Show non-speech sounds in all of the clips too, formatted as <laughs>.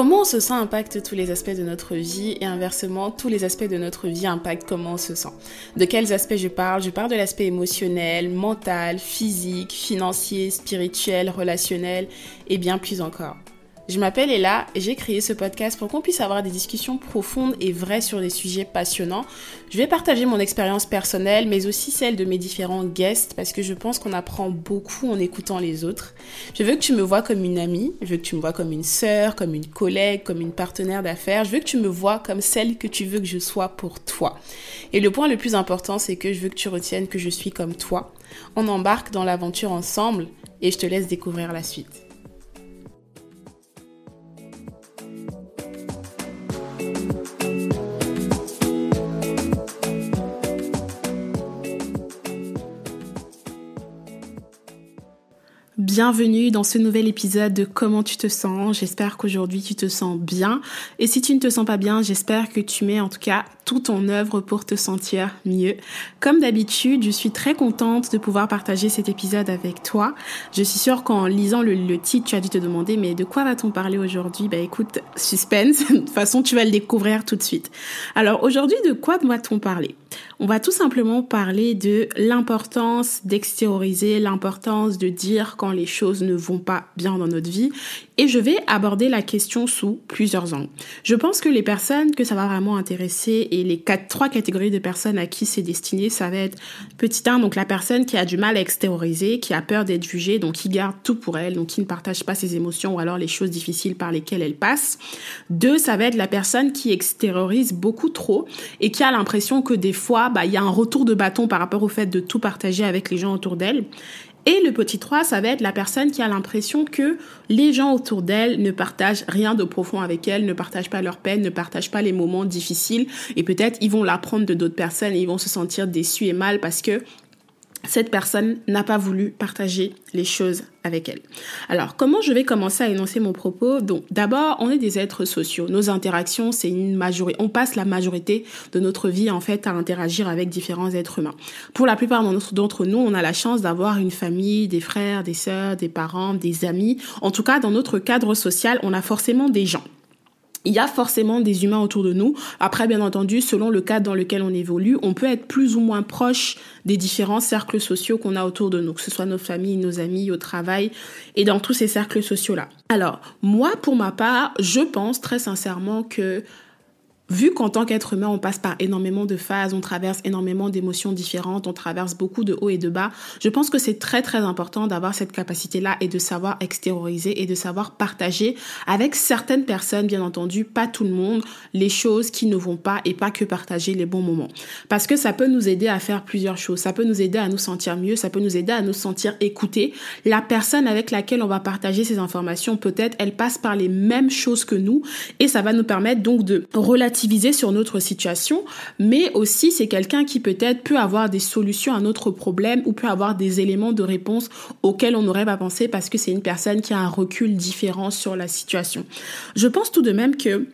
Comment on se sent impacte tous les aspects de notre vie et inversement, tous les aspects de notre vie impactent comment on se sent. De quels aspects je parle? Je parle de l'aspect émotionnel, mental, physique, financier, spirituel, relationnel et bien plus encore. Je m'appelle Ella et j'ai créé ce podcast pour qu'on puisse avoir des discussions profondes et vraies sur des sujets passionnants. Je vais partager mon expérience personnelle mais aussi celle de mes différents guests parce que je pense qu'on apprend beaucoup en écoutant les autres. Je veux que tu me vois comme une amie, je veux que tu me vois comme une sœur, comme une collègue, comme une partenaire d'affaires. Je veux que tu me vois comme celle que tu veux que je sois pour toi. Et le point le plus important c'est que je veux que tu retiennes que je suis comme toi. On embarque dans l'aventure ensemble et je te laisse découvrir la suite. Bienvenue dans ce nouvel épisode de Comment tu te sens. J'espère qu'aujourd'hui tu te sens bien. Et si tu ne te sens pas bien, j'espère que tu mets en tout cas tout en œuvre pour te sentir mieux. Comme d'habitude, je suis très contente de pouvoir partager cet épisode avec toi. Je suis sûre qu'en lisant le, titre, tu as dû te demander mais de quoi va-t-on parler aujourd'hui? Bah écoute, suspense. de toute façon, tu vas le découvrir tout de suite. Alors aujourd'hui, de quoi va-t-on parler? On va tout simplement parler de l'importance d'extérioriser, l'importance de dire quand les choses ne vont pas bien dans notre vie. Et je vais aborder la question sous plusieurs angles. Je pense que les personnes que ça va vraiment intéresser et les quatre, trois catégories de personnes à qui c'est destiné, ça va être petit 1, donc la personne qui a du mal à extérioriser, qui a peur d'être jugée, donc qui garde tout pour elle, donc qui ne partage pas ses émotions ou alors les choses difficiles par lesquelles elle passe. Deux, ça va être la personne qui extériorise beaucoup trop et qui a l'impression que des fois, bah, il y a un retour de bâton par rapport au fait de tout partager avec les gens autour d'elle. Et le petit 3, ça va être la personne qui a l'impression que les gens autour d'elle ne partagent rien de profond avec elle, ne partagent pas leur peine, ne partagent pas les moments difficiles. Et peut-être ils vont l'apprendre de d'autres personnes et ils vont se sentir déçus et mal parce que cette personne n'a pas voulu partager les choses avec elle. Alors, comment je vais commencer à énoncer mon propos? Donc, d'abord, on est des êtres sociaux. Nos interactions, c'est une majorité. On passe la majorité de notre vie, en fait, à interagir avec différents êtres humains. Pour la plupart d'entre nous, on a la chance d'avoir une famille, des frères, des sœurs, des parents, des amis. En tout cas, dans notre cadre social, on a forcément des gens il y a forcément des humains autour de nous. Après, bien entendu, selon le cadre dans lequel on évolue, on peut être plus ou moins proche des différents cercles sociaux qu'on a autour de nous, que ce soit nos familles, nos amis, au travail et dans tous ces cercles sociaux-là. Alors, moi, pour ma part, je pense très sincèrement que vu qu'en tant qu'être humain, on passe par énormément de phases, on traverse énormément d'émotions différentes, on traverse beaucoup de hauts et de bas, je pense que c'est très très important d'avoir cette capacité-là et de savoir extérioriser et de savoir partager avec certaines personnes, bien entendu, pas tout le monde, les choses qui ne vont pas et pas que partager les bons moments. Parce que ça peut nous aider à faire plusieurs choses. Ça peut nous aider à nous sentir mieux, ça peut nous aider à nous sentir écoutés. La personne avec laquelle on va partager ces informations, peut-être, elle passe par les mêmes choses que nous et ça va nous permettre donc de relativiser sur notre situation, mais aussi c'est quelqu'un qui peut-être peut avoir des solutions à notre problème ou peut avoir des éléments de réponse auxquels on n'aurait pas pensé parce que c'est une personne qui a un recul différent sur la situation. Je pense tout de même que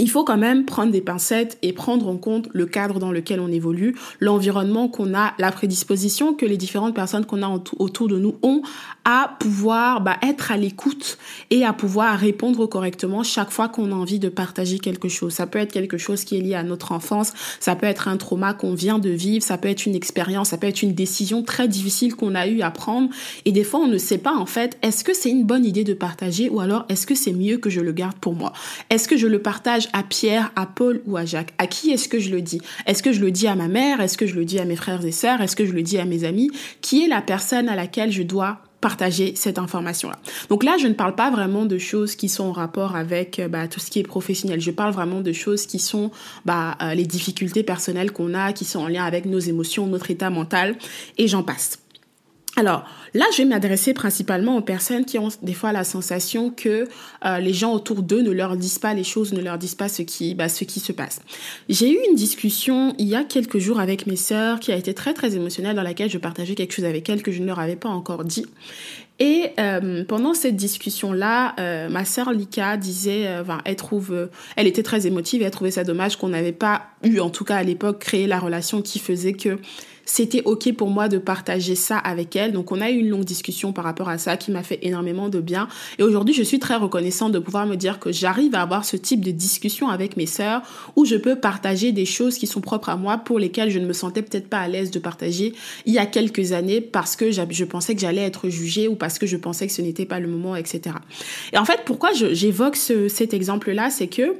il faut quand même prendre des pincettes et prendre en compte le cadre dans lequel on évolue, l'environnement qu'on a, la prédisposition que les différentes personnes qu'on a autour de nous ont à pouvoir bah, être à l'écoute et à pouvoir répondre correctement chaque fois qu'on a envie de partager quelque chose. Ça peut être quelque chose qui est lié à notre enfance, ça peut être un trauma qu'on vient de vivre, ça peut être une expérience, ça peut être une décision très difficile qu'on a eu à prendre et des fois on ne sait pas en fait est-ce que c'est une bonne idée de partager ou alors est-ce que c'est mieux que je le garde pour moi? Est-ce que je le partage à Pierre, à Paul ou à Jacques À qui est-ce que je le dis? Est-ce que je le dis à ma mère? Est-ce que je le dis à mes frères et sœurs? Est-ce que je le dis à mes amis? Qui est la personne à laquelle je dois partager cette information-là? Donc là, je ne parle pas vraiment de choses qui sont en rapport avec euh, bah, tout ce qui est professionnel. Je parle vraiment de choses qui sont bah, euh, les difficultés personnelles qu'on a, qui sont en lien avec nos émotions, notre état mental, et j'en passe. Alors là, je vais m'adresser principalement aux personnes qui ont des fois la sensation que euh, les gens autour d'eux ne leur disent pas les choses, ne leur disent pas ce qui, bah, ce qui se passe. J'ai eu une discussion il y a quelques jours avec mes sœurs qui a été très très émotionnelle dans laquelle je partageais quelque chose avec elles que je ne leur avais pas encore dit. Et euh, pendant cette discussion-là, euh, ma sœur Lika disait, euh, enfin, elle trouve, elle était très émotive et elle trouvait ça dommage qu'on n'avait pas eu, en tout cas à l'époque, créé la relation qui faisait que c'était ok pour moi de partager ça avec elle. Donc on a eu une longue discussion par rapport à ça qui m'a fait énormément de bien. Et aujourd'hui, je suis très reconnaissante de pouvoir me dire que j'arrive à avoir ce type de discussion avec mes sœurs où je peux partager des choses qui sont propres à moi pour lesquelles je ne me sentais peut-être pas à l'aise de partager il y a quelques années parce que je pensais que j'allais être jugée ou parce que je pensais que ce n'était pas le moment, etc. Et en fait, pourquoi j'évoque cet exemple-là, c'est que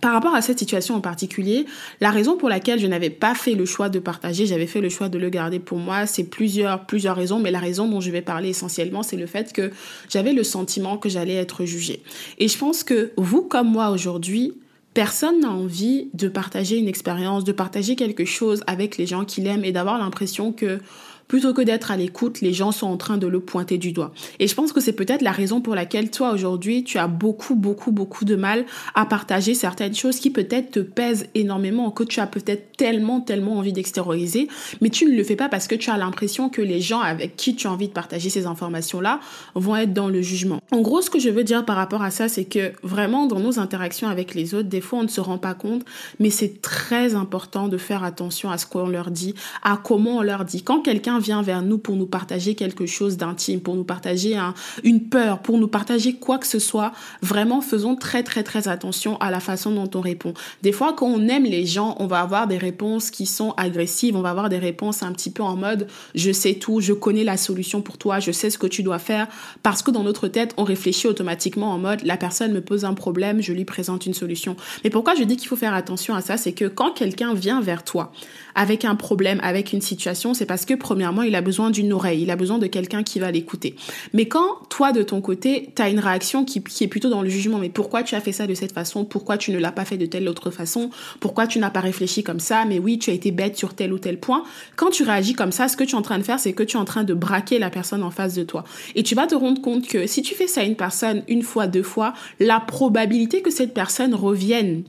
par rapport à cette situation en particulier, la raison pour laquelle je n'avais pas fait le choix de partager, j'avais fait le choix de le garder pour moi, c'est plusieurs plusieurs raisons, mais la raison dont je vais parler essentiellement, c'est le fait que j'avais le sentiment que j'allais être jugée. Et je pense que vous comme moi aujourd'hui, personne n'a envie de partager une expérience, de partager quelque chose avec les gens qu'il aime et d'avoir l'impression que plutôt que d'être à l'écoute, les gens sont en train de le pointer du doigt. Et je pense que c'est peut-être la raison pour laquelle toi aujourd'hui, tu as beaucoup, beaucoup, beaucoup de mal à partager certaines choses qui peut-être te pèsent énormément, que tu as peut-être tellement, tellement envie d'extérioriser, mais tu ne le fais pas parce que tu as l'impression que les gens avec qui tu as envie de partager ces informations-là vont être dans le jugement. En gros, ce que je veux dire par rapport à ça, c'est que vraiment dans nos interactions avec les autres, des fois on ne se rend pas compte, mais c'est très important de faire attention à ce qu'on leur dit, à comment on leur dit. Quand quelqu'un vient vers nous pour nous partager quelque chose d'intime, pour nous partager une peur, pour nous partager quoi que ce soit, vraiment faisons très très très attention à la façon dont on répond. Des fois, quand on aime les gens, on va avoir des réponses qui sont agressives, on va avoir des réponses un petit peu en mode je sais tout, je connais la solution pour toi, je sais ce que tu dois faire, parce que dans notre tête, on réfléchit automatiquement en mode la personne me pose un problème, je lui présente une solution. Mais pourquoi je dis qu'il faut faire attention à ça, c'est que quand quelqu'un vient vers toi avec un problème, avec une situation, c'est parce que premièrement, il a besoin d'une oreille, il a besoin de quelqu'un qui va l'écouter. Mais quand toi, de ton côté, tu as une réaction qui, qui, est plutôt dans le jugement, mais pourquoi tu as fait ça de cette façon? Pourquoi tu ne l'as pas fait de telle autre façon? Pourquoi tu n'as pas réfléchi comme ça? Mais oui, tu as été bête sur tel ou tel point. Quand tu réagis comme ça, ce que tu es en train de faire, c'est que tu es en train de braquer la personne en face de toi. Et tu vas te rendre compte que si tu fais ça à une personne une fois, deux fois, la probabilité que cette personne revienne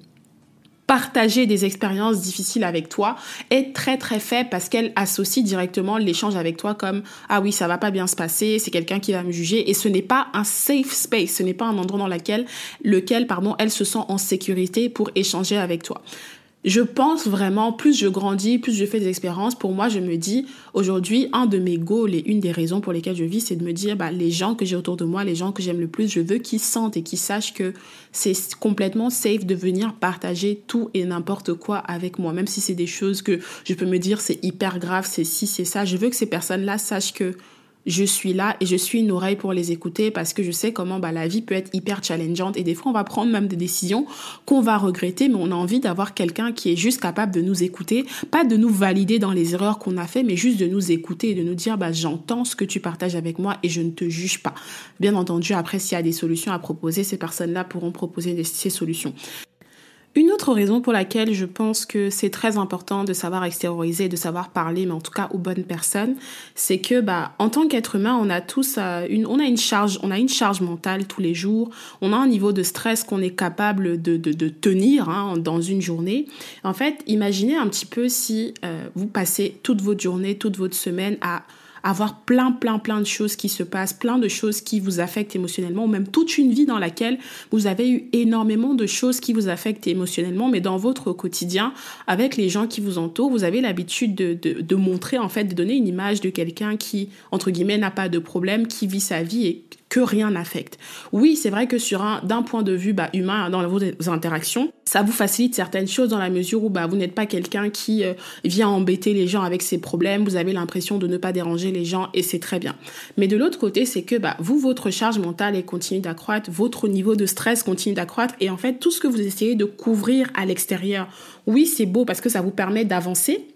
partager des expériences difficiles avec toi est très très faible parce qu'elle associe directement l'échange avec toi comme ah oui ça va pas bien se passer c'est quelqu'un qui va me juger et ce n'est pas un safe space ce n'est pas un endroit dans lequel lequel pardon elle se sent en sécurité pour échanger avec toi je pense vraiment, plus je grandis, plus je fais des expériences, pour moi, je me dis, aujourd'hui, un de mes goals et une des raisons pour lesquelles je vis, c'est de me dire, bah, les gens que j'ai autour de moi, les gens que j'aime le plus, je veux qu'ils sentent et qu'ils sachent que c'est complètement safe de venir partager tout et n'importe quoi avec moi, même si c'est des choses que je peux me dire, c'est hyper grave, c'est si, c'est ça. Je veux que ces personnes-là sachent que je suis là et je suis une oreille pour les écouter parce que je sais comment bah, la vie peut être hyper challengeante et des fois on va prendre même des décisions qu'on va regretter mais on a envie d'avoir quelqu'un qui est juste capable de nous écouter, pas de nous valider dans les erreurs qu'on a fait mais juste de nous écouter et de nous dire bah j'entends ce que tu partages avec moi et je ne te juge pas. Bien entendu après s'il y a des solutions à proposer, ces personnes-là pourront proposer ces solutions. Une autre raison pour laquelle je pense que c'est très important de savoir extérioriser, de savoir parler, mais en tout cas aux bonnes personnes, c'est que bah en tant qu'être humain, on a tous euh, une, on a une charge, on a une charge mentale tous les jours. On a un niveau de stress qu'on est capable de, de, de tenir hein, dans une journée. En fait, imaginez un petit peu si euh, vous passez toute votre journée, toute votre semaine à avoir plein, plein, plein de choses qui se passent, plein de choses qui vous affectent émotionnellement, ou même toute une vie dans laquelle vous avez eu énormément de choses qui vous affectent émotionnellement, mais dans votre quotidien, avec les gens qui vous entourent, vous avez l'habitude de, de, de, montrer, en fait, de donner une image de quelqu'un qui, entre guillemets, n'a pas de problème, qui vit sa vie et que rien n'affecte. Oui, c'est vrai que sur un d'un point de vue bah, humain dans vos interactions, ça vous facilite certaines choses dans la mesure où bah, vous n'êtes pas quelqu'un qui euh, vient embêter les gens avec ses problèmes, vous avez l'impression de ne pas déranger les gens et c'est très bien. Mais de l'autre côté, c'est que bah, vous, votre charge mentale est continue d'accroître, votre niveau de stress continue d'accroître et en fait tout ce que vous essayez de couvrir à l'extérieur, oui c'est beau parce que ça vous permet d'avancer,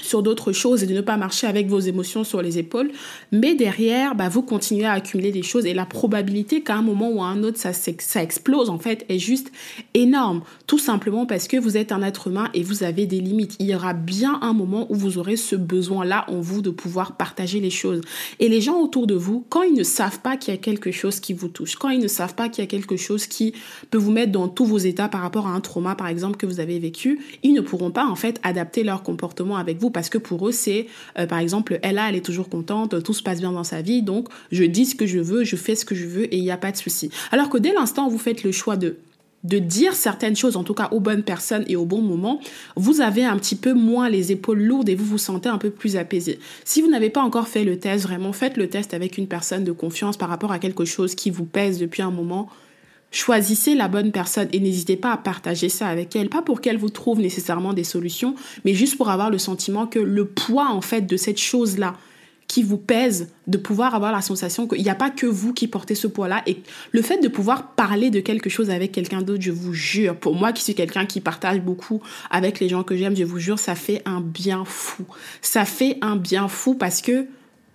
sur d'autres choses et de ne pas marcher avec vos émotions sur les épaules. Mais derrière, bah, vous continuez à accumuler des choses et la probabilité qu'à un moment ou à un autre, ça, ça explose, en fait, est juste énorme. Tout simplement parce que vous êtes un être humain et vous avez des limites. Il y aura bien un moment où vous aurez ce besoin-là en vous de pouvoir partager les choses. Et les gens autour de vous, quand ils ne savent pas qu'il y a quelque chose qui vous touche, quand ils ne savent pas qu'il y a quelque chose qui peut vous mettre dans tous vos états par rapport à un trauma, par exemple, que vous avez vécu, ils ne pourront pas, en fait, adapter leur comportement avec vous parce que pour eux, c'est, euh, par exemple, elle là, elle est toujours contente, tout se passe bien dans sa vie, donc je dis ce que je veux, je fais ce que je veux et il n'y a pas de souci. Alors que dès l'instant où vous faites le choix de de dire certaines choses, en tout cas aux bonnes personnes et au bon moment, vous avez un petit peu moins les épaules lourdes et vous vous sentez un peu plus apaisé. Si vous n'avez pas encore fait le test, vraiment faites le test avec une personne de confiance par rapport à quelque chose qui vous pèse depuis un moment. Choisissez la bonne personne et n'hésitez pas à partager ça avec elle, pas pour qu'elle vous trouve nécessairement des solutions, mais juste pour avoir le sentiment que le poids en fait de cette chose-là qui vous pèse, de pouvoir avoir la sensation qu'il n'y a pas que vous qui portez ce poids-là. Et le fait de pouvoir parler de quelque chose avec quelqu'un d'autre, je vous jure, pour moi qui suis quelqu'un qui partage beaucoup avec les gens que j'aime, je vous jure, ça fait un bien fou. Ça fait un bien fou parce que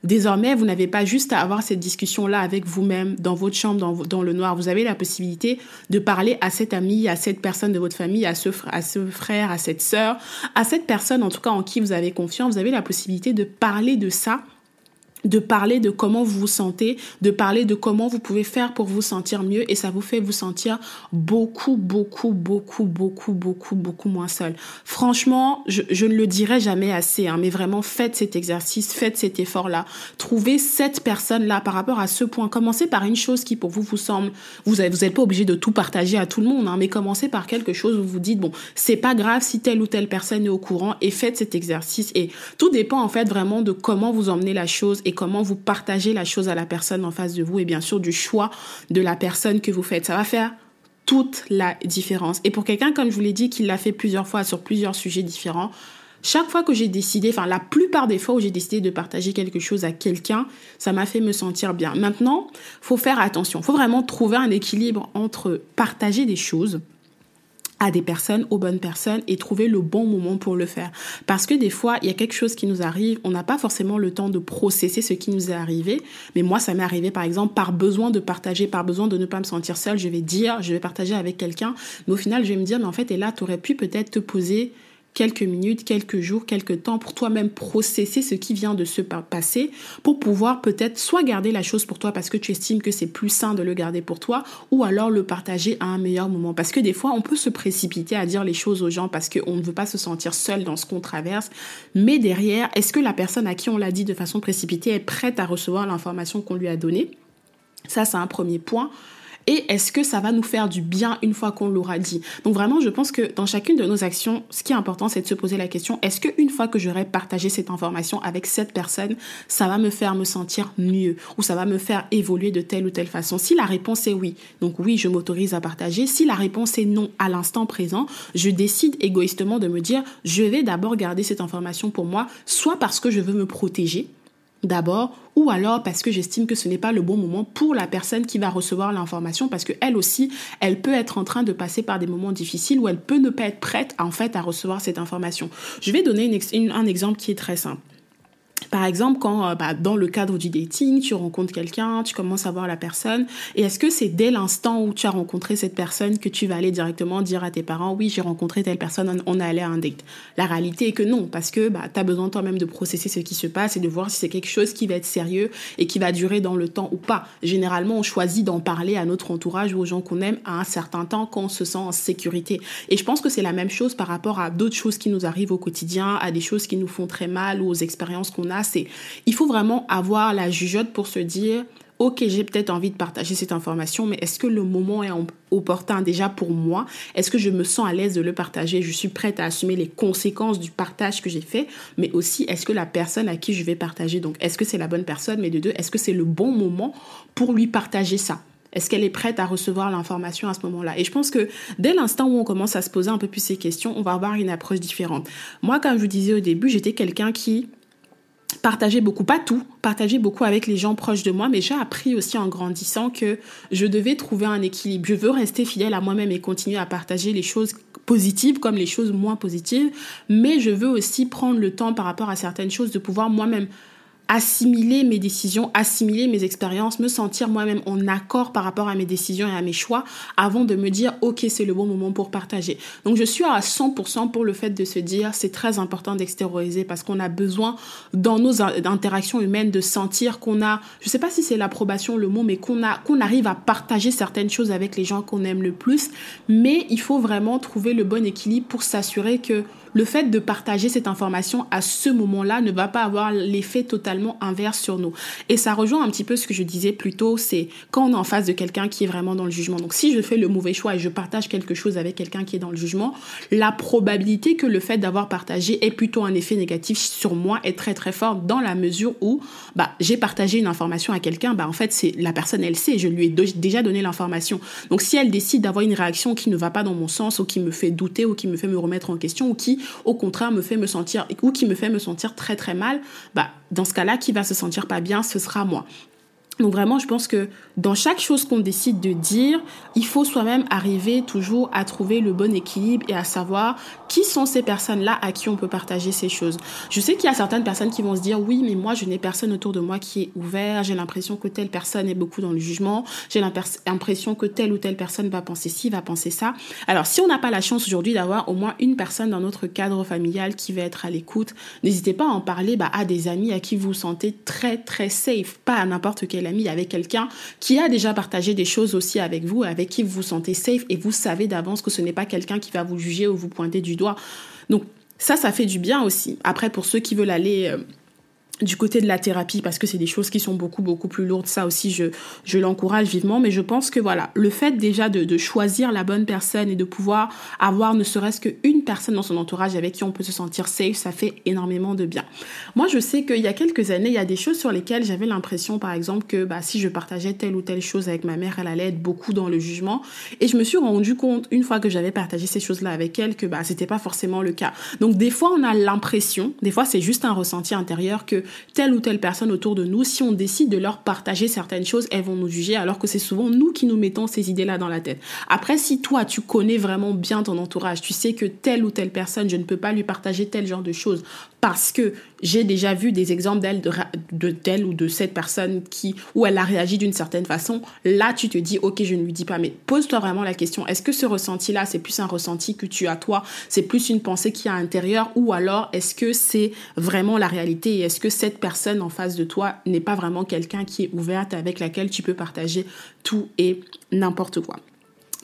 désormais, vous n'avez pas juste à avoir cette discussion-là avec vous-même, dans votre chambre, dans, le noir. Vous avez la possibilité de parler à cette amie, à cette personne de votre famille, à ce, à ce frère, à cette sœur, à cette personne, en tout cas, en qui vous avez confiance. Vous avez la possibilité de parler de ça de parler de comment vous vous sentez, de parler de comment vous pouvez faire pour vous sentir mieux et ça vous fait vous sentir beaucoup, beaucoup, beaucoup, beaucoup, beaucoup, beaucoup moins seul. Franchement, je, ne le dirai jamais assez, hein, mais vraiment faites cet exercice, faites cet effort-là. Trouvez cette personne-là par rapport à ce point. Commencez par une chose qui pour vous vous semble, vous n'êtes vous pas obligé de tout partager à tout le monde, hein, mais commencez par quelque chose où vous vous dites, bon, c'est pas grave si telle ou telle personne est au courant et faites cet exercice et tout dépend en fait vraiment de comment vous emmenez la chose comment vous partagez la chose à la personne en face de vous et bien sûr du choix de la personne que vous faites. Ça va faire toute la différence. Et pour quelqu'un, comme je vous l'ai dit, qui l'a fait plusieurs fois sur plusieurs sujets différents, chaque fois que j'ai décidé, enfin la plupart des fois où j'ai décidé de partager quelque chose à quelqu'un, ça m'a fait me sentir bien. Maintenant, faut faire attention. Faut vraiment trouver un équilibre entre partager des choses à des personnes, aux bonnes personnes et trouver le bon moment pour le faire. Parce que des fois, il y a quelque chose qui nous arrive, on n'a pas forcément le temps de processer ce qui nous est arrivé. Mais moi, ça m'est arrivé par exemple par besoin de partager, par besoin de ne pas me sentir seule. Je vais dire, je vais partager avec quelqu'un. Mais au final, je vais me dire, mais en fait, et là, tu aurais pu peut-être te poser quelques minutes, quelques jours, quelques temps pour toi-même processer ce qui vient de se passer pour pouvoir peut-être soit garder la chose pour toi parce que tu estimes que c'est plus sain de le garder pour toi ou alors le partager à un meilleur moment. Parce que des fois, on peut se précipiter à dire les choses aux gens parce qu'on ne veut pas se sentir seul dans ce qu'on traverse. Mais derrière, est-ce que la personne à qui on l'a dit de façon précipitée est prête à recevoir l'information qu'on lui a donnée? Ça, c'est un premier point et est-ce que ça va nous faire du bien une fois qu'on l'aura dit? Donc vraiment, je pense que dans chacune de nos actions, ce qui est important, c'est de se poser la question, est-ce qu'une fois que j'aurai partagé cette information avec cette personne, ça va me faire me sentir mieux ou ça va me faire évoluer de telle ou telle façon? Si la réponse est oui, donc oui, je m'autorise à partager. Si la réponse est non à l'instant présent, je décide égoïstement de me dire, je vais d'abord garder cette information pour moi, soit parce que je veux me protéger, d'abord, ou alors parce que j'estime que ce n'est pas le bon moment pour la personne qui va recevoir l'information, parce que elle aussi, elle peut être en train de passer par des moments difficiles où elle peut ne pas être prête en fait à recevoir cette information. Je vais donner un exemple qui est très simple. Par exemple, quand euh, bah, dans le cadre du dating, tu rencontres quelqu'un, tu commences à voir la personne, et est-ce que c'est dès l'instant où tu as rencontré cette personne que tu vas aller directement dire à tes parents, oui, j'ai rencontré telle personne, on est allé à un date La réalité est que non, parce que bah, tu as besoin toi-même de processer ce qui se passe et de voir si c'est quelque chose qui va être sérieux et qui va durer dans le temps ou pas. Généralement, on choisit d'en parler à notre entourage ou aux gens qu'on aime à un certain temps quand on se sent en sécurité. Et je pense que c'est la même chose par rapport à d'autres choses qui nous arrivent au quotidien, à des choses qui nous font très mal ou aux expériences qu'on a c'est il faut vraiment avoir la jugeote pour se dire ok, j'ai peut-être envie de partager cette information, mais est-ce que le moment est opportun déjà pour moi? Est-ce que je me sens à l'aise de le partager? Je suis prête à assumer les conséquences du partage que j'ai fait, mais aussi est-ce que la personne à qui je vais partager, donc est-ce que c'est la bonne personne, mais de deux, est-ce que c'est le bon moment pour lui partager ça? Est-ce qu'elle est prête à recevoir l'information à ce moment-là? Et je pense que dès l'instant où on commence à se poser un peu plus ces questions, on va avoir une approche différente. Moi, comme je vous disais au début, j'étais quelqu'un qui partager beaucoup, pas tout, partager beaucoup avec les gens proches de moi, mais j'ai appris aussi en grandissant que je devais trouver un équilibre. Je veux rester fidèle à moi-même et continuer à partager les choses positives comme les choses moins positives, mais je veux aussi prendre le temps par rapport à certaines choses de pouvoir moi-même assimiler mes décisions, assimiler mes expériences, me sentir moi-même en accord par rapport à mes décisions et à mes choix avant de me dire ok c'est le bon moment pour partager. Donc je suis à 100% pour le fait de se dire c'est très important d'extérioriser parce qu'on a besoin dans nos interactions humaines de sentir qu'on a, je sais pas si c'est l'approbation le mot, mais qu'on a qu'on arrive à partager certaines choses avec les gens qu'on aime le plus, mais il faut vraiment trouver le bon équilibre pour s'assurer que le fait de partager cette information à ce moment-là ne va pas avoir l'effet totalement inverse sur nous. Et ça rejoint un petit peu ce que je disais plus tôt, c'est quand on est en face de quelqu'un qui est vraiment dans le jugement. Donc si je fais le mauvais choix et je partage quelque chose avec quelqu'un qui est dans le jugement, la probabilité que le fait d'avoir partagé ait plutôt un effet négatif sur moi est très très forte dans la mesure où bah, j'ai partagé une information à quelqu'un, bah, en fait c'est la personne elle sait, je lui ai déjà donné l'information. Donc si elle décide d'avoir une réaction qui ne va pas dans mon sens ou qui me fait douter ou qui me fait me remettre en question ou qui au contraire me fait me sentir ou qui me fait me sentir très très mal, bah dans ce cas-là qui va se sentir pas bien, ce sera moi. Donc vraiment, je pense que dans chaque chose qu'on décide de dire, il faut soi-même arriver toujours à trouver le bon équilibre et à savoir qui sont ces personnes-là à qui on peut partager ces choses. Je sais qu'il y a certaines personnes qui vont se dire oui, mais moi je n'ai personne autour de moi qui est ouvert, j'ai l'impression que telle personne est beaucoup dans le jugement, j'ai l'impression que telle ou telle personne va penser ci, va penser ça. Alors si on n'a pas la chance aujourd'hui d'avoir au moins une personne dans notre cadre familial qui va être à l'écoute, n'hésitez pas à en parler bah, à des amis à qui vous vous sentez très très safe, pas à n'importe quel ami, avec quelqu'un qui a déjà partagé des choses aussi avec vous, avec qui vous vous sentez safe et vous savez d'avance que ce n'est pas quelqu'un qui va vous juger ou vous pointer du doigt. Donc ça, ça fait du bien aussi. Après, pour ceux qui veulent aller... Euh, du côté de la thérapie parce que c'est des choses qui sont beaucoup beaucoup plus lourdes. Ça aussi je je l'encourage vivement. Mais je pense que voilà le fait déjà de, de choisir la bonne personne et de pouvoir avoir ne serait-ce qu'une personne dans son entourage avec qui on peut se sentir safe ça fait énormément de bien. Moi je sais qu'il y a quelques années il y a des choses sur lesquelles j'avais l'impression par exemple que bah si je partageais telle ou telle chose avec ma mère elle allait être beaucoup dans le jugement. Et je me suis rendu compte une fois que j'avais partagé ces choses là avec elle que bah c'était pas forcément le cas. Donc des fois on a l'impression des fois c'est juste un ressenti intérieur que telle ou telle personne autour de nous, si on décide de leur partager certaines choses, elles vont nous juger alors que c'est souvent nous qui nous mettons ces idées-là dans la tête. Après, si toi, tu connais vraiment bien ton entourage, tu sais que telle ou telle personne, je ne peux pas lui partager tel genre de choses parce que j'ai déjà vu des exemples d'elle, de, telle ou de cette personne qui, où elle a réagi d'une certaine façon, là, tu te dis, ok, je ne lui dis pas, mais pose-toi vraiment la question, est-ce que ce ressenti-là, c'est plus un ressenti que tu as toi, c'est plus une pensée qui est à l'intérieur, ou alors est-ce que c'est vraiment la réalité? Et est-ce que cette personne en face de toi n'est pas vraiment quelqu'un qui est ouverte avec laquelle tu peux partager tout et n'importe quoi?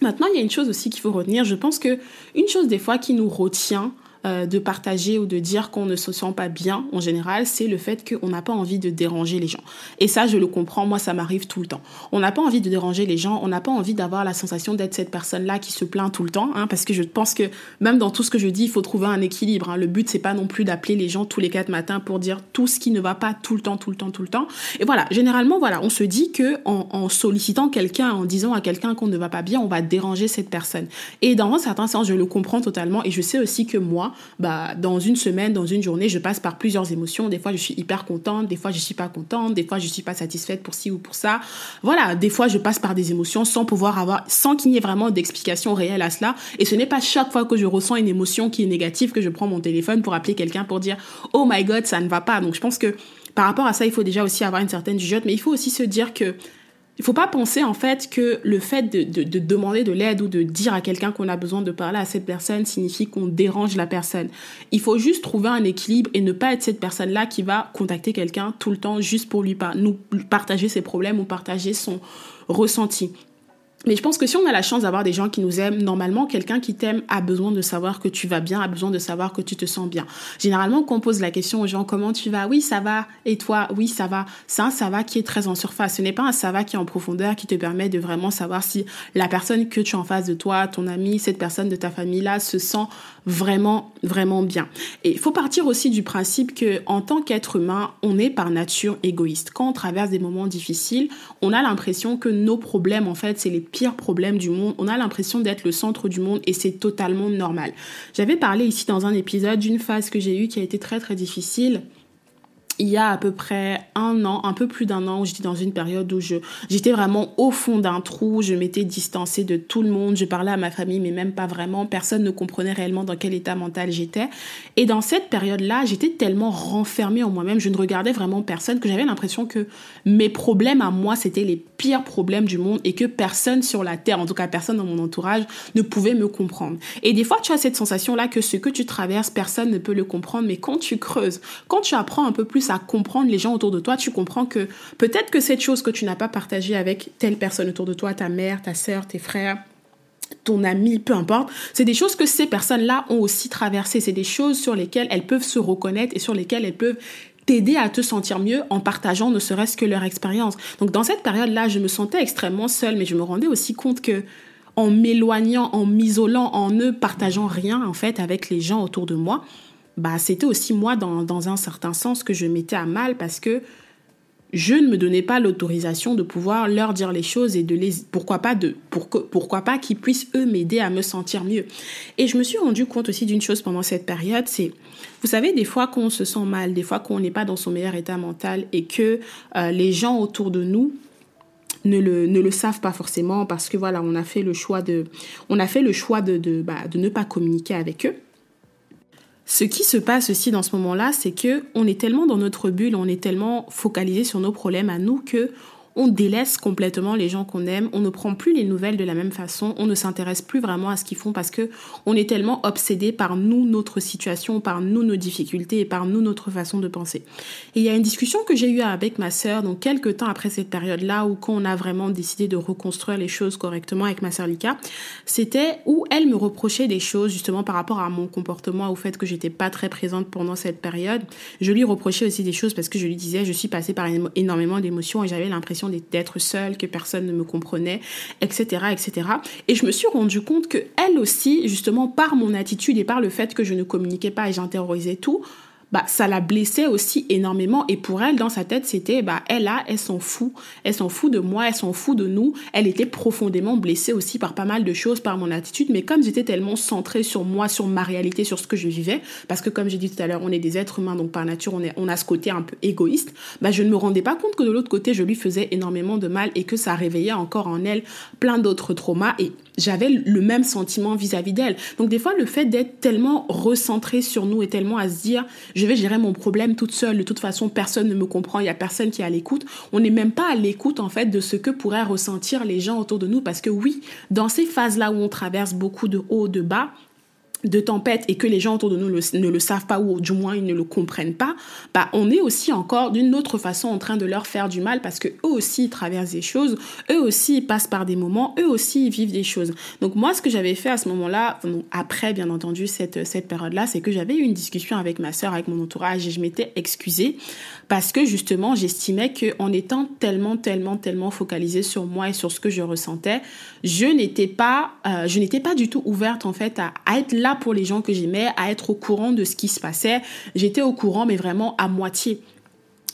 Maintenant, il y a une chose aussi qu'il faut retenir. Je pense que une chose des fois qui nous retient euh, de partager ou de dire qu'on ne se sent pas bien en général, c'est le fait qu'on n'a pas envie de déranger les gens. Et ça, je le comprends, moi, ça m'arrive tout le temps. On n'a pas envie de déranger les gens, on n'a pas envie d'avoir la sensation d'être cette personne-là qui se plaint tout le temps, hein, parce que je pense que même dans tout ce que je dis, il faut trouver un équilibre. Hein. Le but, c'est pas non plus d'appeler les gens tous les quatre matins pour dire tout ce qui ne va pas tout le temps, tout le temps, tout le temps. Et voilà, généralement, voilà, on se dit que en, en sollicitant quelqu'un, en disant à quelqu'un qu'on ne va pas bien, on va déranger cette personne. Et dans un certain sens, je le comprends totalement, et je sais aussi que moi, bah, dans une semaine, dans une journée, je passe par plusieurs émotions. Des fois, je suis hyper contente, des fois, je suis pas contente, des fois, je suis pas satisfaite pour ci ou pour ça. Voilà, des fois, je passe par des émotions sans pouvoir avoir, sans qu'il n'y ait vraiment d'explication réelle à cela. Et ce n'est pas chaque fois que je ressens une émotion qui est négative que je prends mon téléphone pour appeler quelqu'un pour dire, oh my god, ça ne va pas. Donc, je pense que par rapport à ça, il faut déjà aussi avoir une certaine jugeote, mais il faut aussi se dire que il faut pas penser en fait que le fait de, de, demander de l'aide ou de dire à quelqu'un qu'on a besoin de parler à cette personne signifie qu'on dérange la personne. Il faut juste trouver un équilibre et ne pas être cette personne-là qui va contacter quelqu'un tout le temps juste pour lui nous partager ses problèmes ou partager son ressenti. Mais je pense que si on a la chance d'avoir des gens qui nous aiment, normalement, quelqu'un qui t'aime a besoin de savoir que tu vas bien, a besoin de savoir que tu te sens bien. Généralement, quand on pose la question aux gens, comment tu vas? Oui, ça va. Et toi? Oui, ça va. C'est un ça va qui est très en surface. Ce n'est pas un ça va qui est en profondeur, qui te permet de vraiment savoir si la personne que tu as en face de toi, ton ami, cette personne de ta famille-là, se sent vraiment, vraiment bien. Et il faut partir aussi du principe que, en tant qu'être humain, on est par nature égoïste. Quand on traverse des moments difficiles, on a l'impression que nos problèmes, en fait, c'est les pires problèmes du monde. On a l'impression d'être le centre du monde et c'est totalement normal. J'avais parlé ici dans un épisode d'une phase que j'ai eue qui a été très, très difficile il y a à peu près un an, un peu plus d'un an, où j'étais dans une période où je, j'étais vraiment au fond d'un trou, je m'étais distancée de tout le monde, je parlais à ma famille, mais même pas vraiment, personne ne comprenait réellement dans quel état mental j'étais. Et dans cette période-là, j'étais tellement renfermée en moi-même, je ne regardais vraiment personne, que j'avais l'impression que mes problèmes à moi, c'était les pires problèmes du monde et que personne sur la terre, en tout cas personne dans mon entourage, ne pouvait me comprendre. Et des fois, tu as cette sensation-là que ce que tu traverses, personne ne peut le comprendre, mais quand tu creuses, quand tu apprends un peu plus à comprendre les gens autour de toi, tu comprends que peut-être que cette chose que tu n'as pas partagée avec telle personne autour de toi, ta mère, ta sœur, tes frères, ton ami, peu importe. C'est des choses que ces personnes-là ont aussi traversées. C'est des choses sur lesquelles elles peuvent se reconnaître et sur lesquelles elles peuvent t'aider à te sentir mieux en partageant ne serait-ce que leur expérience. Donc dans cette période-là, je me sentais extrêmement seule, mais je me rendais aussi compte que en m'éloignant, en m'isolant, en ne partageant rien en fait avec les gens autour de moi, bah c'était aussi moi dans, dans un certain sens que je mettais à mal parce que je ne me donnais pas l'autorisation de pouvoir leur dire les choses et de les pourquoi pas de pourquoi pas qu'ils puissent eux m'aider à me sentir mieux. Et je me suis rendu compte aussi d'une chose pendant cette période, c'est vous savez des fois qu'on se sent mal, des fois qu'on n'est pas dans son meilleur état mental et que euh, les gens autour de nous ne le, ne le savent pas forcément parce que voilà, on a fait le choix de on a fait le choix de de, bah, de ne pas communiquer avec eux. Ce qui se passe aussi dans ce moment-là, c'est que on est tellement dans notre bulle, on est tellement focalisé sur nos problèmes à nous que on délaisse complètement les gens qu'on aime, on ne prend plus les nouvelles de la même façon, on ne s'intéresse plus vraiment à ce qu'ils font parce que on est tellement obsédé par nous, notre situation, par nous, nos difficultés et par nous, notre façon de penser. Et il y a une discussion que j'ai eue avec ma sœur, donc quelques temps après cette période-là où quand on a vraiment décidé de reconstruire les choses correctement avec ma sœur Lika, c'était où elle me reprochait des choses justement par rapport à mon comportement, au fait que j'étais pas très présente pendant cette période. Je lui reprochais aussi des choses parce que je lui disais je suis passée par énormément d'émotions et j'avais l'impression d'être seule, que personne ne me comprenait, etc., etc. Et je me suis rendu compte que elle aussi, justement, par mon attitude et par le fait que je ne communiquais pas et j'intériorisais tout, bah ça la blessait aussi énormément. Et pour elle dans sa tête c'était bah elle a elle s'en fout. Elle s'en fout de moi elle s'en fout de nous. Elle était profondément blessée aussi par pas mal de choses par mon attitude. Mais comme j'étais tellement centrée sur moi sur ma réalité sur ce que je vivais parce que comme j'ai dit tout à l'heure on est des êtres humains donc par nature on est on a ce côté un peu égoïste bah je ne me rendais pas compte que de l'autre côté je lui faisais énormément de mal et que ça réveillait encore en elle plein d'autres traumas. Et j'avais le même sentiment vis-à-vis d'elle. Donc des fois, le fait d'être tellement recentré sur nous et tellement à se dire, je vais gérer mon problème toute seule, de toute façon, personne ne me comprend, il y a personne qui est à l'écoute. On n'est même pas à l'écoute, en fait, de ce que pourraient ressentir les gens autour de nous. Parce que oui, dans ces phases-là où on traverse beaucoup de hauts, de bas, de tempête et que les gens autour de nous ne le savent pas ou du moins ils ne le comprennent pas, bah on est aussi encore d'une autre façon en train de leur faire du mal parce que eux aussi traversent des choses, eux aussi passent par des moments, eux aussi vivent des choses. Donc moi ce que j'avais fait à ce moment-là, après bien entendu cette cette période-là, c'est que j'avais eu une discussion avec ma sœur, avec mon entourage et je m'étais excusée parce que justement j'estimais que en étant tellement tellement tellement focalisée sur moi et sur ce que je ressentais, je n'étais pas euh, je n'étais pas du tout ouverte en fait à être là pour les gens que j'aimais, à être au courant de ce qui se passait. J'étais au courant, mais vraiment à moitié.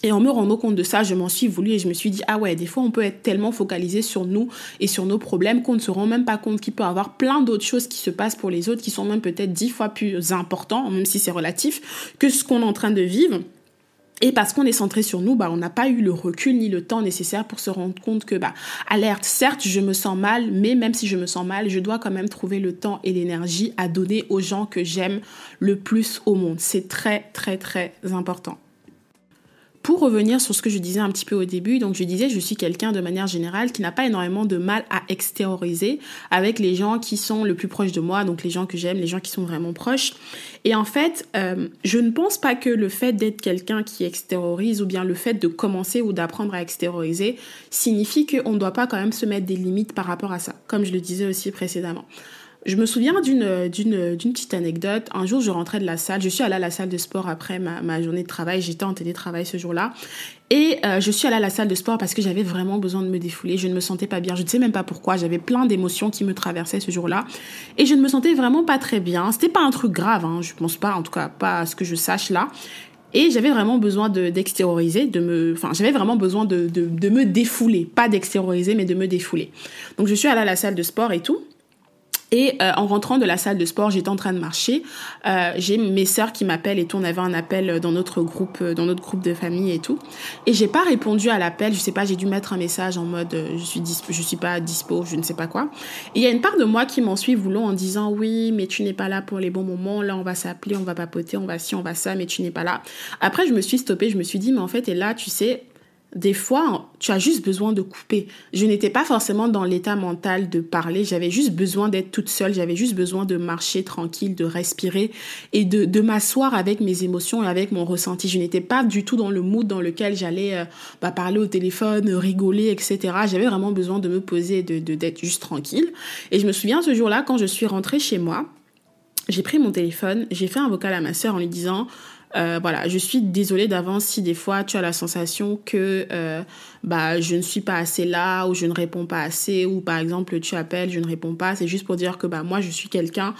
Et en me rendant compte de ça, je m'en suis voulu et je me suis dit, ah ouais, des fois on peut être tellement focalisé sur nous et sur nos problèmes qu'on ne se rend même pas compte qu'il peut y avoir plein d'autres choses qui se passent pour les autres qui sont même peut-être dix fois plus importants, même si c'est relatif, que ce qu'on est en train de vivre. Et parce qu'on est centré sur nous, bah, on n'a pas eu le recul ni le temps nécessaire pour se rendre compte que, bah, alerte, certes, je me sens mal, mais même si je me sens mal, je dois quand même trouver le temps et l'énergie à donner aux gens que j'aime le plus au monde. C'est très, très, très important. Pour revenir sur ce que je disais un petit peu au début, donc je disais, je suis quelqu'un de manière générale qui n'a pas énormément de mal à extérioriser avec les gens qui sont le plus proches de moi, donc les gens que j'aime, les gens qui sont vraiment proches. Et en fait, euh, je ne pense pas que le fait d'être quelqu'un qui extériorise ou bien le fait de commencer ou d'apprendre à extérioriser signifie qu'on ne doit pas quand même se mettre des limites par rapport à ça, comme je le disais aussi précédemment. Je me souviens d'une, d'une, d'une petite anecdote. Un jour, je rentrais de la salle. Je suis allée à la salle de sport après ma, ma journée de travail. J'étais en télétravail ce jour-là. Et euh, je suis allée à la salle de sport parce que j'avais vraiment besoin de me défouler. Je ne me sentais pas bien. Je ne sais même pas pourquoi. J'avais plein d'émotions qui me traversaient ce jour-là. Et je ne me sentais vraiment pas très bien. C'était pas un truc grave. Hein. Je pense pas, en tout cas, pas à ce que je sache là. Et j'avais vraiment besoin de, d'extérioriser, de me, enfin, j'avais vraiment besoin de, de, de me défouler. Pas d'extérioriser, mais de me défouler. Donc, je suis allée à la salle de sport et tout. Et euh, en rentrant de la salle de sport, j'étais en train de marcher. Euh, j'ai mes sœurs qui m'appellent et tout. On avait un appel dans notre groupe, euh, dans notre groupe de famille et tout. Et j'ai pas répondu à l'appel. Je sais pas, j'ai dû mettre un message en mode je suis je suis pas dispo, je ne sais pas quoi. Et il y a une part de moi qui m'en suit voulant en disant oui, mais tu n'es pas là pour les bons moments. Là, on va s'appeler, on va papoter, on va ci, on va ça, mais tu n'es pas là. Après, je me suis stoppée. Je me suis dit mais en fait, et là, tu sais des fois, tu as juste besoin de couper. Je n'étais pas forcément dans l'état mental de parler, j'avais juste besoin d'être toute seule, j'avais juste besoin de marcher tranquille, de respirer et de, de m'asseoir avec mes émotions et avec mon ressenti. Je n'étais pas du tout dans le mood dans lequel j'allais euh, bah, parler au téléphone, rigoler, etc. J'avais vraiment besoin de me poser de, d'être juste tranquille. Et je me souviens ce jour-là, quand je suis rentrée chez moi, j'ai pris mon téléphone, j'ai fait un vocal à ma sœur en lui disant euh, voilà, je suis désolée d'avance si des fois tu as la sensation que euh, bah je ne suis pas assez là ou je ne réponds pas assez ou par exemple tu appelles, je ne réponds pas. C'est juste pour dire que bah moi je suis quelqu'un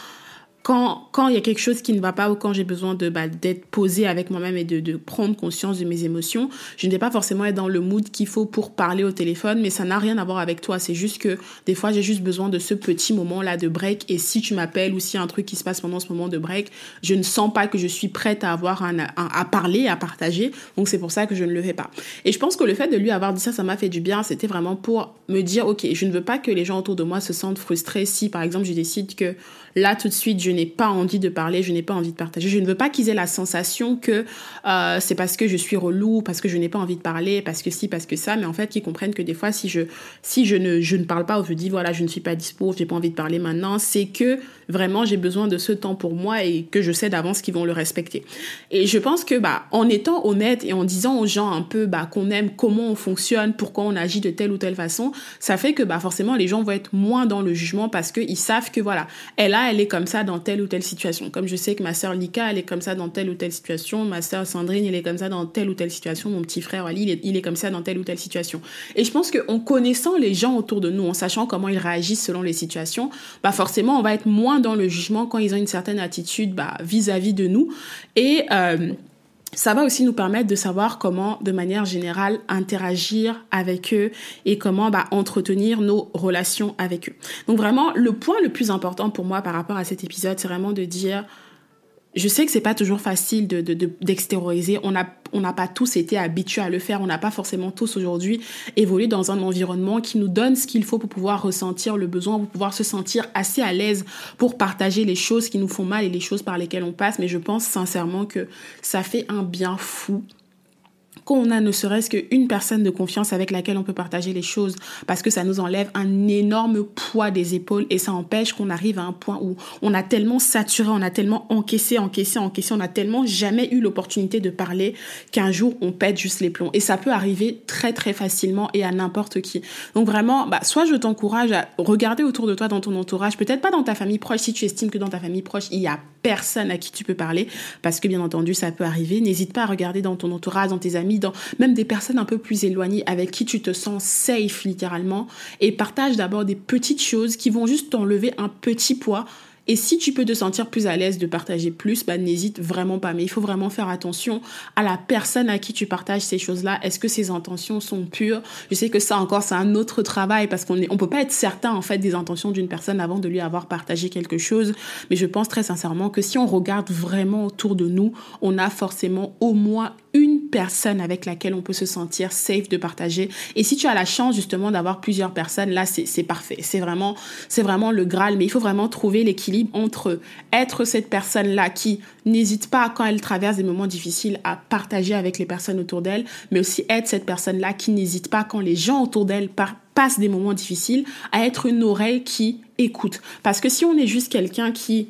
quand, quand il y a quelque chose qui ne va pas ou quand j'ai besoin de bah, d'être posée avec moi-même et de, de prendre conscience de mes émotions, je ne vais pas forcément être dans le mood qu'il faut pour parler au téléphone, mais ça n'a rien à voir avec toi. C'est juste que des fois, j'ai juste besoin de ce petit moment-là de break. Et si tu m'appelles ou s'il y a un truc qui se passe pendant ce moment de break, je ne sens pas que je suis prête à avoir un, à parler, à partager. Donc c'est pour ça que je ne le fais pas. Et je pense que le fait de lui avoir dit ça, ça m'a fait du bien. C'était vraiment pour me dire, ok, je ne veux pas que les gens autour de moi se sentent frustrés si, par exemple, je décide que là tout de suite, je n'ai pas envie de parler, je n'ai pas envie de partager. Je ne veux pas qu'ils aient la sensation que euh, c'est parce que je suis relou, parce que je n'ai pas envie de parler, parce que si, parce que ça, mais en fait qu'ils comprennent que des fois, si je, si je ne, je ne parle pas ou je dis voilà, je ne suis pas dispo, j'ai pas envie de parler maintenant, c'est que vraiment j'ai besoin de ce temps pour moi et que je sais d'avance qu'ils vont le respecter. Et je pense que bah en étant honnête et en disant aux gens un peu bah qu'on aime comment on fonctionne, pourquoi on agit de telle ou telle façon, ça fait que bah forcément les gens vont être moins dans le jugement parce qu'ils savent que voilà, elle a elle est comme ça dans telle ou telle situation. Comme je sais que ma sœur Lika, elle est comme ça dans telle ou telle situation, ma sœur Sandrine, elle est comme ça dans telle ou telle situation, mon petit frère Ali, il est, comme ça dans telle ou telle situation. Et je pense qu'en connaissant les gens autour de nous, en sachant comment ils réagissent selon les situations, bah forcément, on va être moins dans le jugement quand ils ont une certaine attitude bah, vis-à-vis de nous. Et euh, ça va aussi nous permettre de savoir comment, de manière générale, interagir avec eux et comment bah, entretenir nos relations avec eux. Donc vraiment, le point le plus important pour moi par rapport à cet épisode, c'est vraiment de dire je sais que c'est pas toujours facile de, d'extérioriser. on n'a on n'a pas tous été habitués à le faire. On n'a pas forcément tous aujourd'hui évolué dans un environnement qui nous donne ce qu'il faut pour pouvoir ressentir le besoin, pour pouvoir se sentir assez à l'aise pour partager les choses qui nous font mal et les choses par lesquelles on passe. Mais je pense sincèrement que ça fait un bien fou qu'on a ne serait-ce qu'une personne de confiance avec laquelle on peut partager les choses parce que ça nous enlève un énorme poids des épaules et ça empêche qu'on arrive à un point où on a tellement saturé, on a tellement encaissé, encaissé, encaissé, on a tellement jamais eu l'opportunité de parler qu'un jour on pète juste les plombs. Et ça peut arriver très très facilement et à n'importe qui. Donc vraiment, bah, soit je t'encourage à regarder autour de toi dans ton entourage, peut-être pas dans ta famille proche, si tu estimes que dans ta famille proche, il y a personne à qui tu peux parler, parce que bien entendu, ça peut arriver. N'hésite pas à regarder dans ton entourage, dans tes amis, dans même des personnes un peu plus éloignées avec qui tu te sens safe littéralement et partage d'abord des petites choses qui vont juste t'enlever un petit poids et si tu peux te sentir plus à l'aise de partager plus, bah, n'hésite vraiment pas. Mais il faut vraiment faire attention à la personne à qui tu partages ces choses-là. Est-ce que ses intentions sont pures? Je sais que ça encore, c'est un autre travail parce qu'on ne on peut pas être certain en fait des intentions d'une personne avant de lui avoir partagé quelque chose. Mais je pense très sincèrement que si on regarde vraiment autour de nous, on a forcément au moins une personne avec laquelle on peut se sentir safe de partager. Et si tu as la chance justement d'avoir plusieurs personnes, là c'est parfait. C'est vraiment c'est vraiment le graal. Mais il faut vraiment trouver l'équilibre entre être cette personne là qui n'hésite pas quand elle traverse des moments difficiles à partager avec les personnes autour d'elle, mais aussi être cette personne là qui n'hésite pas quand les gens autour d'elle passent des moments difficiles à être une oreille qui écoute. Parce que si on est juste quelqu'un qui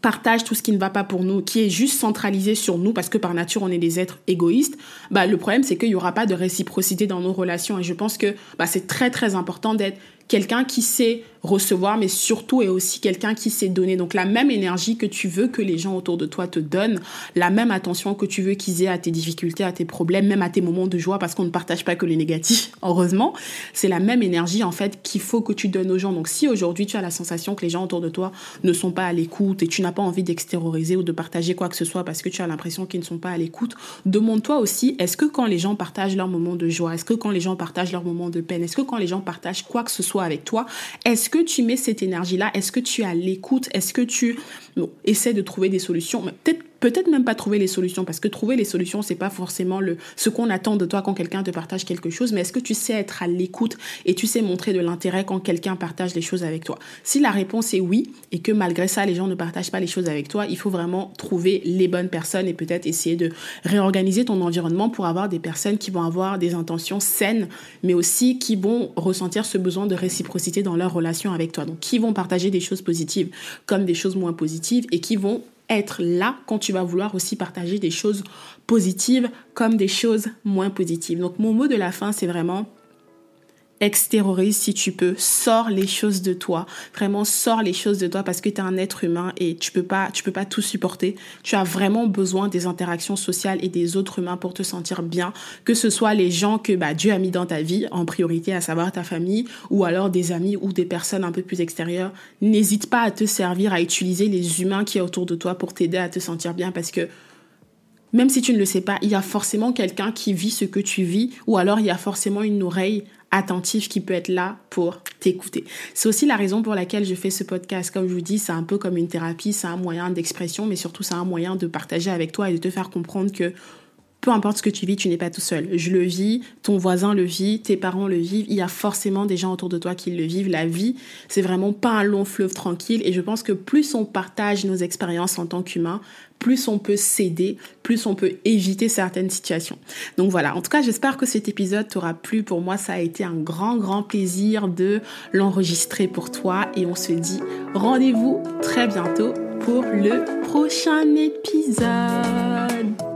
partage tout ce qui ne va pas pour nous, qui est juste centralisé sur nous, parce que par nature on est des êtres égoïstes, bah le problème c'est qu'il n'y aura pas de réciprocité dans nos relations. Et je pense que bah, c'est très très important d'être quelqu'un qui sait recevoir, mais surtout est aussi quelqu'un qui sait donner. Donc la même énergie que tu veux que les gens autour de toi te donnent, la même attention que tu veux qu'ils aient à tes difficultés, à tes problèmes, même à tes moments de joie, parce qu'on ne partage pas que les négatifs, <laughs> heureusement. C'est la même énergie en fait qu'il faut que tu donnes aux gens. Donc si aujourd'hui tu as la sensation que les gens autour de toi ne sont pas à l'écoute et tu n'as pas envie d'extérioriser ou de partager quoi que ce soit parce que tu as l'impression qu'ils ne sont pas à l'écoute, demande-toi aussi est-ce que quand les gens partagent leurs moments de joie, est-ce que quand les gens partagent leurs moments de peine, est-ce que quand les gens partagent quoi que ce soit avec toi, est-ce est-ce que tu mets cette énergie-là? Est-ce que tu as l'écoute? Est-ce que tu essaies de trouver des solutions Peut-être peut-être même pas trouver les solutions parce que trouver les solutions c'est pas forcément le ce qu'on attend de toi quand quelqu'un te partage quelque chose mais est-ce que tu sais être à l'écoute et tu sais montrer de l'intérêt quand quelqu'un partage les choses avec toi? Si la réponse est oui et que malgré ça les gens ne partagent pas les choses avec toi il faut vraiment trouver les bonnes personnes et peut-être essayer de réorganiser ton environnement pour avoir des personnes qui vont avoir des intentions saines mais aussi qui vont ressentir ce besoin de réciprocité dans leur relation avec toi. Donc qui vont partager des choses positives comme des choses moins positives et qui vont être là quand tu vas vouloir aussi partager des choses positives comme des choses moins positives. Donc mon mot de la fin, c'est vraiment extériorise si tu peux, sors les choses de toi, vraiment sors les choses de toi parce que tu es un être humain et tu peux pas tu peux pas tout supporter. Tu as vraiment besoin des interactions sociales et des autres humains pour te sentir bien, que ce soit les gens que bah, Dieu a mis dans ta vie en priorité, à savoir ta famille ou alors des amis ou des personnes un peu plus extérieures. N'hésite pas à te servir à utiliser les humains qui est autour de toi pour t'aider à te sentir bien parce que même si tu ne le sais pas, il y a forcément quelqu'un qui vit ce que tu vis, ou alors il y a forcément une oreille attentif qui peut être là pour t'écouter. C'est aussi la raison pour laquelle je fais ce podcast. Comme je vous dis, c'est un peu comme une thérapie, c'est un moyen d'expression, mais surtout c'est un moyen de partager avec toi et de te faire comprendre que peu importe ce que tu vis, tu n'es pas tout seul. Je le vis, ton voisin le vit, tes parents le vivent, il y a forcément des gens autour de toi qui le vivent. La vie, c'est vraiment pas un long fleuve tranquille et je pense que plus on partage nos expériences en tant qu'humain, plus on peut s'aider, plus on peut éviter certaines situations. Donc voilà, en tout cas, j'espère que cet épisode t'aura plu. Pour moi, ça a été un grand, grand plaisir de l'enregistrer pour toi et on se dit rendez-vous très bientôt pour le prochain épisode.